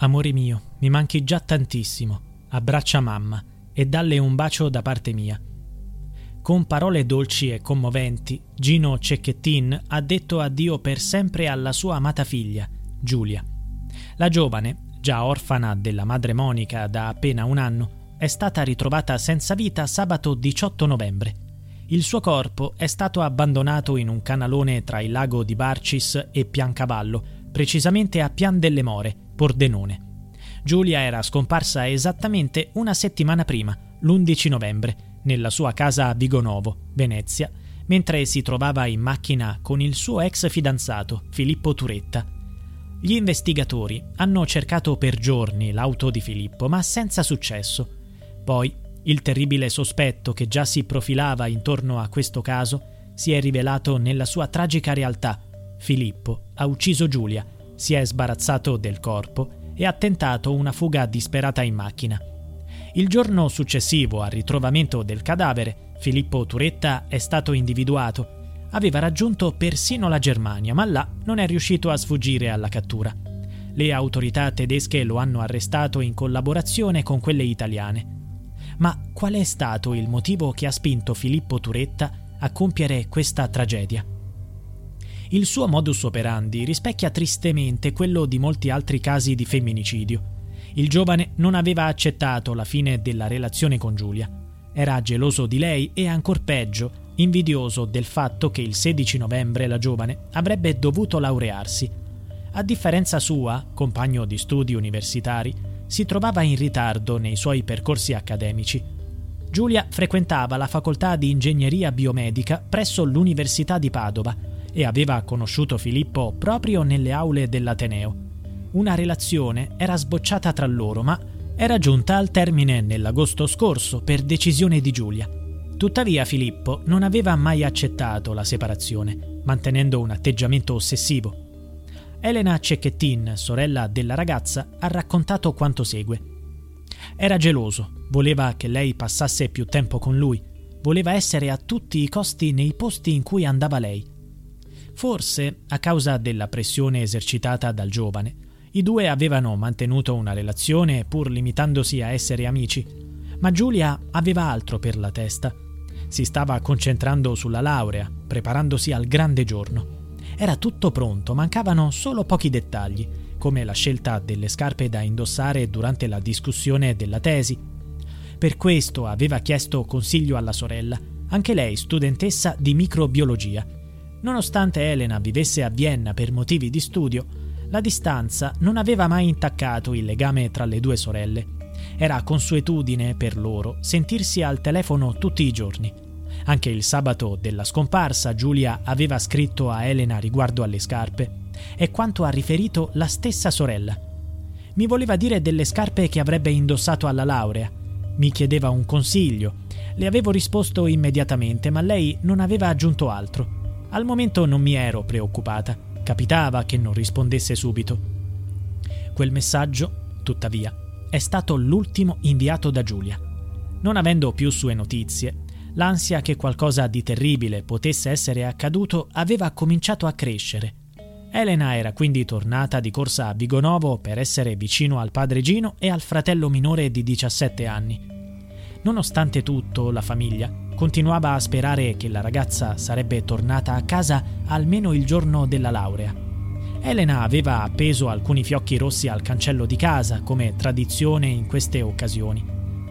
Amore mio, mi manchi già tantissimo. Abbraccia mamma e dalle un bacio da parte mia. Con parole dolci e commoventi, Gino Cecchettin ha detto addio per sempre alla sua amata figlia, Giulia. La giovane, già orfana della madre Monica da appena un anno, è stata ritrovata senza vita sabato 18 novembre. Il suo corpo è stato abbandonato in un canalone tra il lago di Barcis e Piancavallo, precisamente a Pian delle More, Pordenone. Giulia era scomparsa esattamente una settimana prima, l'11 novembre, nella sua casa a Vigonovo, Venezia, mentre si trovava in macchina con il suo ex fidanzato, Filippo Turetta. Gli investigatori hanno cercato per giorni l'auto di Filippo, ma senza successo. Poi, il terribile sospetto che già si profilava intorno a questo caso si è rivelato nella sua tragica realtà. Filippo ha ucciso Giulia, si è sbarazzato del corpo e ha tentato una fuga disperata in macchina. Il giorno successivo al ritrovamento del cadavere, Filippo Turetta è stato individuato. Aveva raggiunto persino la Germania, ma là non è riuscito a sfuggire alla cattura. Le autorità tedesche lo hanno arrestato in collaborazione con quelle italiane. Ma qual è stato il motivo che ha spinto Filippo Turetta a compiere questa tragedia? Il suo modus operandi rispecchia tristemente quello di molti altri casi di femminicidio. Il giovane non aveva accettato la fine della relazione con Giulia. Era geloso di lei e, ancor peggio, invidioso del fatto che il 16 novembre la giovane avrebbe dovuto laurearsi. A differenza sua, compagno di studi universitari, si trovava in ritardo nei suoi percorsi accademici. Giulia frequentava la facoltà di ingegneria biomedica presso l'Università di Padova e aveva conosciuto Filippo proprio nelle aule dell'Ateneo. Una relazione era sbocciata tra loro, ma era giunta al termine nell'agosto scorso per decisione di Giulia. Tuttavia Filippo non aveva mai accettato la separazione, mantenendo un atteggiamento ossessivo. Elena Cecchettin, sorella della ragazza, ha raccontato quanto segue. Era geloso, voleva che lei passasse più tempo con lui, voleva essere a tutti i costi nei posti in cui andava lei. Forse, a causa della pressione esercitata dal giovane, i due avevano mantenuto una relazione pur limitandosi a essere amici, ma Giulia aveva altro per la testa. Si stava concentrando sulla laurea, preparandosi al grande giorno. Era tutto pronto, mancavano solo pochi dettagli, come la scelta delle scarpe da indossare durante la discussione della tesi. Per questo aveva chiesto consiglio alla sorella, anche lei studentessa di microbiologia, Nonostante Elena vivesse a Vienna per motivi di studio, la distanza non aveva mai intaccato il legame tra le due sorelle. Era consuetudine per loro sentirsi al telefono tutti i giorni. Anche il sabato della scomparsa Giulia aveva scritto a Elena riguardo alle scarpe e quanto ha riferito la stessa sorella. Mi voleva dire delle scarpe che avrebbe indossato alla laurea. Mi chiedeva un consiglio. Le avevo risposto immediatamente, ma lei non aveva aggiunto altro. Al momento non mi ero preoccupata, capitava che non rispondesse subito. Quel messaggio, tuttavia, è stato l'ultimo inviato da Giulia. Non avendo più sue notizie, l'ansia che qualcosa di terribile potesse essere accaduto aveva cominciato a crescere. Elena era quindi tornata di corsa a Vigonovo per essere vicino al padre Gino e al fratello minore di 17 anni. Nonostante tutto, la famiglia continuava a sperare che la ragazza sarebbe tornata a casa almeno il giorno della laurea. Elena aveva appeso alcuni fiocchi rossi al cancello di casa come tradizione in queste occasioni,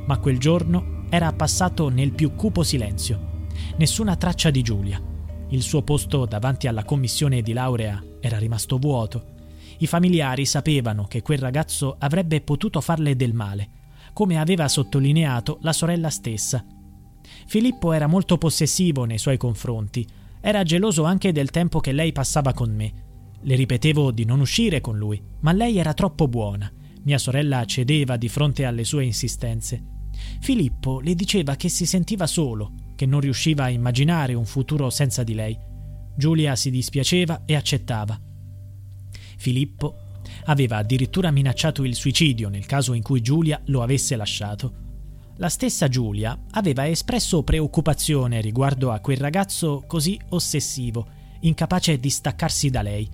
ma quel giorno era passato nel più cupo silenzio. Nessuna traccia di Giulia. Il suo posto davanti alla commissione di laurea era rimasto vuoto. I familiari sapevano che quel ragazzo avrebbe potuto farle del male, come aveva sottolineato la sorella stessa Filippo era molto possessivo nei suoi confronti, era geloso anche del tempo che lei passava con me. Le ripetevo di non uscire con lui, ma lei era troppo buona, Mia sorella cedeva di fronte alle sue insistenze. Filippo le diceva che si sentiva solo, che non riusciva a immaginare un futuro senza di lei. Giulia si dispiaceva e accettava. Filippo aveva addirittura minacciato il suicidio nel caso in cui Giulia lo avesse lasciato. La stessa Giulia aveva espresso preoccupazione riguardo a quel ragazzo così ossessivo, incapace di staccarsi da lei.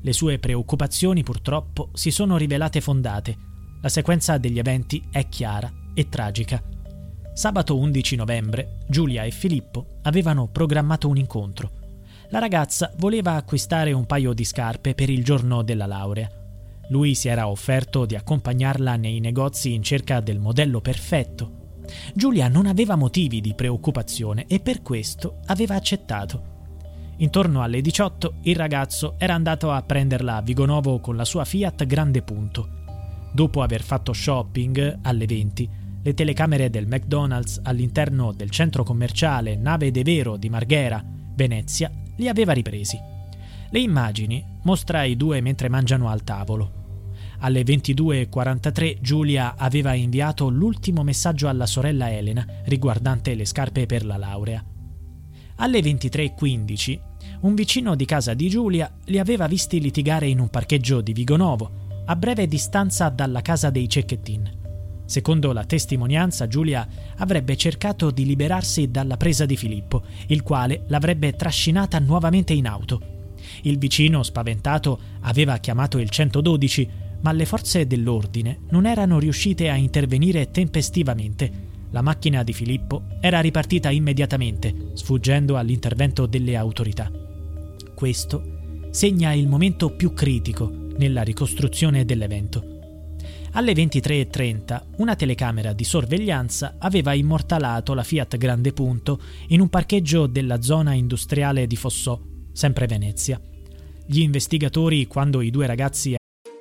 Le sue preoccupazioni purtroppo si sono rivelate fondate. La sequenza degli eventi è chiara e tragica. Sabato 11 novembre, Giulia e Filippo avevano programmato un incontro. La ragazza voleva acquistare un paio di scarpe per il giorno della laurea. Lui si era offerto di accompagnarla nei negozi in cerca del modello perfetto. Giulia non aveva motivi di preoccupazione e per questo aveva accettato. Intorno alle 18 il ragazzo era andato a prenderla a Vigonovo con la sua Fiat Grande Punto. Dopo aver fatto shopping alle 20, le telecamere del McDonald's all'interno del centro commerciale Nave de Vero di Marghera, Venezia, li aveva ripresi. Le immagini mostra i due mentre mangiano al tavolo. Alle 22.43 Giulia aveva inviato l'ultimo messaggio alla sorella Elena riguardante le scarpe per la laurea. Alle 23.15 un vicino di casa di Giulia li aveva visti litigare in un parcheggio di Vigonovo, a breve distanza dalla casa dei Cecchettin. Secondo la testimonianza, Giulia avrebbe cercato di liberarsi dalla presa di Filippo, il quale l'avrebbe trascinata nuovamente in auto. Il vicino, spaventato, aveva chiamato il 112, ma le forze dell'ordine non erano riuscite a intervenire tempestivamente la macchina di Filippo era ripartita immediatamente, sfuggendo all'intervento delle autorità. Questo segna il momento più critico nella ricostruzione dell'evento. Alle 23.30 una telecamera di sorveglianza aveva immortalato la Fiat Grande Punto in un parcheggio della zona industriale di Fossò, sempre Venezia. Gli investigatori, quando i due ragazzi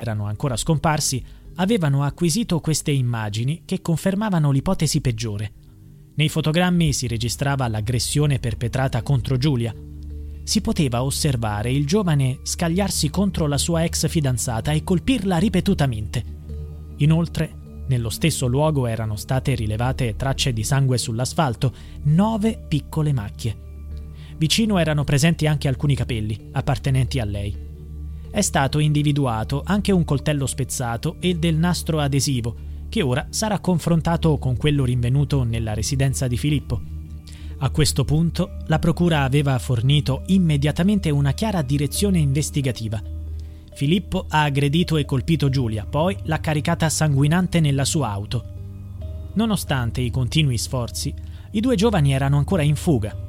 Erano ancora scomparsi, avevano acquisito queste immagini che confermavano l'ipotesi peggiore. Nei fotogrammi si registrava l'aggressione perpetrata contro Giulia. Si poteva osservare il giovane scagliarsi contro la sua ex fidanzata e colpirla ripetutamente. Inoltre, nello stesso luogo erano state rilevate tracce di sangue sull'asfalto, nove piccole macchie. Vicino erano presenti anche alcuni capelli, appartenenti a lei è stato individuato anche un coltello spezzato e del nastro adesivo, che ora sarà confrontato con quello rinvenuto nella residenza di Filippo. A questo punto la Procura aveva fornito immediatamente una chiara direzione investigativa. Filippo ha aggredito e colpito Giulia, poi l'ha caricata sanguinante nella sua auto. Nonostante i continui sforzi, i due giovani erano ancora in fuga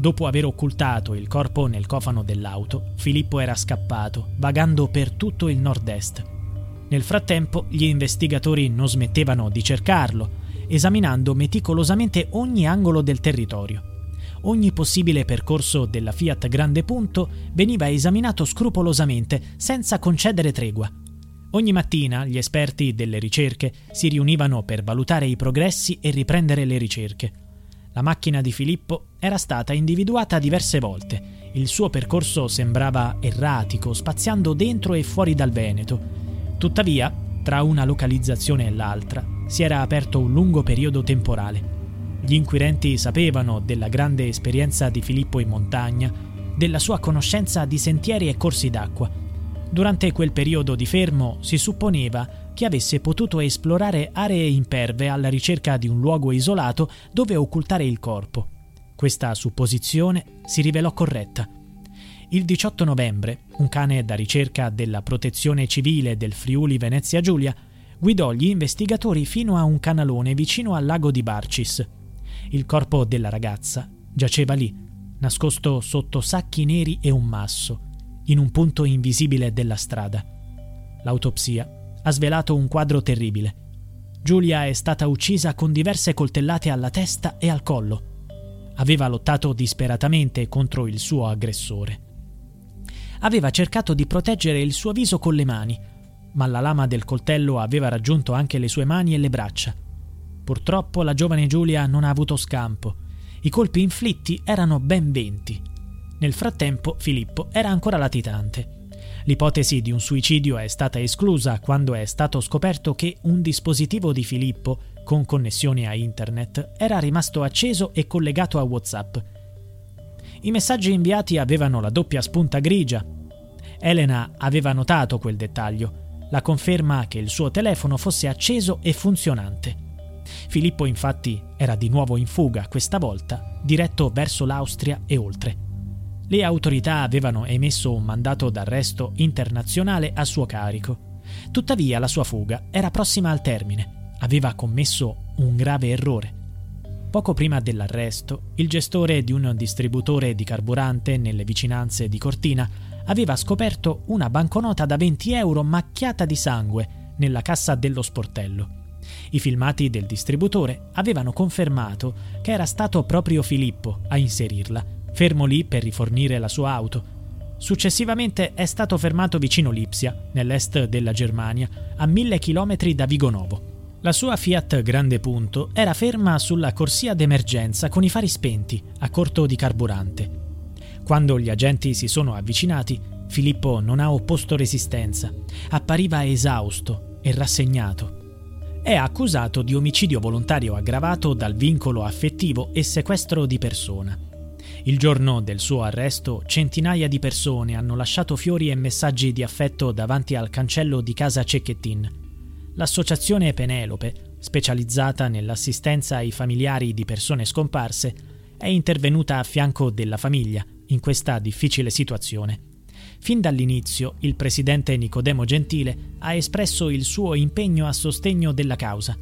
Dopo aver occultato il corpo nel cofano dell'auto, Filippo era scappato, vagando per tutto il nord-est. Nel frattempo, gli investigatori non smettevano di cercarlo, esaminando meticolosamente ogni angolo del territorio. Ogni possibile percorso della Fiat Grande Punto veniva esaminato scrupolosamente, senza concedere tregua. Ogni mattina gli esperti delle ricerche si riunivano per valutare i progressi e riprendere le ricerche. La macchina di Filippo era stata individuata diverse volte. Il suo percorso sembrava erratico, spaziando dentro e fuori dal Veneto. Tuttavia, tra una localizzazione e l'altra, si era aperto un lungo periodo temporale. Gli inquirenti sapevano della grande esperienza di Filippo in montagna, della sua conoscenza di sentieri e corsi d'acqua. Durante quel periodo di fermo si supponeva che avesse potuto esplorare aree imperve alla ricerca di un luogo isolato dove occultare il corpo. Questa supposizione si rivelò corretta. Il 18 novembre, un cane da ricerca della protezione civile del Friuli Venezia Giulia guidò gli investigatori fino a un canalone vicino al lago di Barcis. Il corpo della ragazza giaceva lì, nascosto sotto sacchi neri e un masso, in un punto invisibile della strada. L'autopsia ha svelato un quadro terribile. Giulia è stata uccisa con diverse coltellate alla testa e al collo. Aveva lottato disperatamente contro il suo aggressore. Aveva cercato di proteggere il suo viso con le mani, ma la lama del coltello aveva raggiunto anche le sue mani e le braccia. Purtroppo la giovane Giulia non ha avuto scampo. I colpi inflitti erano ben venti. Nel frattempo Filippo era ancora latitante. L'ipotesi di un suicidio è stata esclusa quando è stato scoperto che un dispositivo di Filippo con connessione a internet era rimasto acceso e collegato a WhatsApp. I messaggi inviati avevano la doppia spunta grigia. Elena aveva notato quel dettaglio, la conferma che il suo telefono fosse acceso e funzionante. Filippo infatti era di nuovo in fuga, questa volta diretto verso l'Austria e oltre. Le autorità avevano emesso un mandato d'arresto internazionale a suo carico. Tuttavia la sua fuga era prossima al termine. Aveva commesso un grave errore. Poco prima dell'arresto, il gestore di un distributore di carburante nelle vicinanze di Cortina aveva scoperto una banconota da 20 euro macchiata di sangue nella cassa dello sportello. I filmati del distributore avevano confermato che era stato proprio Filippo a inserirla, fermo lì per rifornire la sua auto. Successivamente è stato fermato vicino Lipsia, nell'est della Germania, a mille chilometri da Vigonovo. La sua Fiat Grande Punto era ferma sulla corsia d'emergenza con i fari spenti, a corto di carburante. Quando gli agenti si sono avvicinati, Filippo non ha opposto resistenza. Appariva esausto e rassegnato. È accusato di omicidio volontario aggravato dal vincolo affettivo e sequestro di persona. Il giorno del suo arresto, centinaia di persone hanno lasciato fiori e messaggi di affetto davanti al cancello di casa Cecchettin. L'associazione Penelope, specializzata nell'assistenza ai familiari di persone scomparse, è intervenuta a fianco della famiglia in questa difficile situazione. Fin dall'inizio il presidente Nicodemo Gentile ha espresso il suo impegno a sostegno della causa.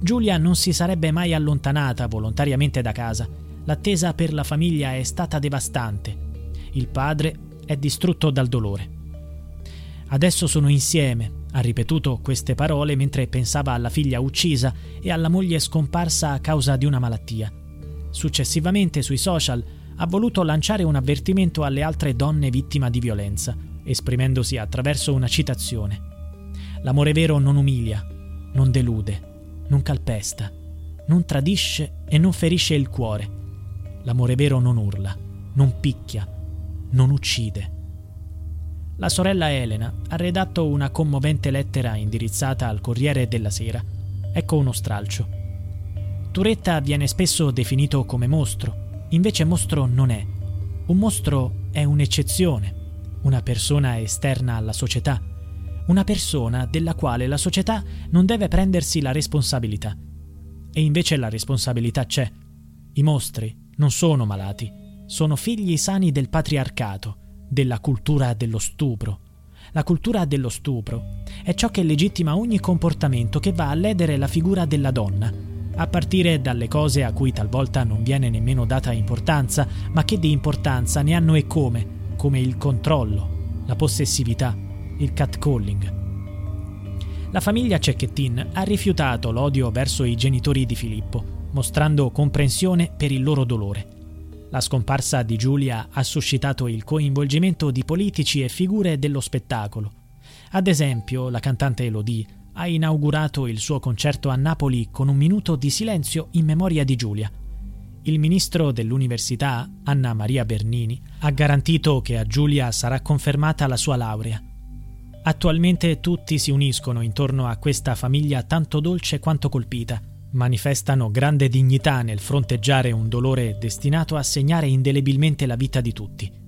Giulia non si sarebbe mai allontanata volontariamente da casa. L'attesa per la famiglia è stata devastante. Il padre è distrutto dal dolore. Adesso sono insieme, ha ripetuto queste parole mentre pensava alla figlia uccisa e alla moglie scomparsa a causa di una malattia. Successivamente sui social ha voluto lanciare un avvertimento alle altre donne vittime di violenza, esprimendosi attraverso una citazione. L'amore vero non umilia, non delude, non calpesta, non tradisce e non ferisce il cuore. L'amore vero non urla, non picchia, non uccide. La sorella Elena ha redatto una commovente lettera indirizzata al Corriere della Sera. Ecco uno stralcio. Turetta viene spesso definito come mostro, Invece mostro non è. Un mostro è un'eccezione, una persona esterna alla società, una persona della quale la società non deve prendersi la responsabilità. E invece la responsabilità c'è. I mostri non sono malati, sono figli sani del patriarcato, della cultura dello stupro. La cultura dello stupro è ciò che legittima ogni comportamento che va a ledere la figura della donna, a partire dalle cose a cui talvolta non viene nemmeno data importanza, ma che di importanza ne hanno e come, come il controllo, la possessività, il catcalling. La famiglia Cecchettin ha rifiutato l'odio verso i genitori di Filippo, mostrando comprensione per il loro dolore. La scomparsa di Giulia ha suscitato il coinvolgimento di politici e figure dello spettacolo. Ad esempio, la cantante Elodie ha inaugurato il suo concerto a Napoli con un minuto di silenzio in memoria di Giulia. Il ministro dell'università, Anna Maria Bernini, ha garantito che a Giulia sarà confermata la sua laurea. Attualmente tutti si uniscono intorno a questa famiglia tanto dolce quanto colpita. Manifestano grande dignità nel fronteggiare un dolore destinato a segnare indelebilmente la vita di tutti.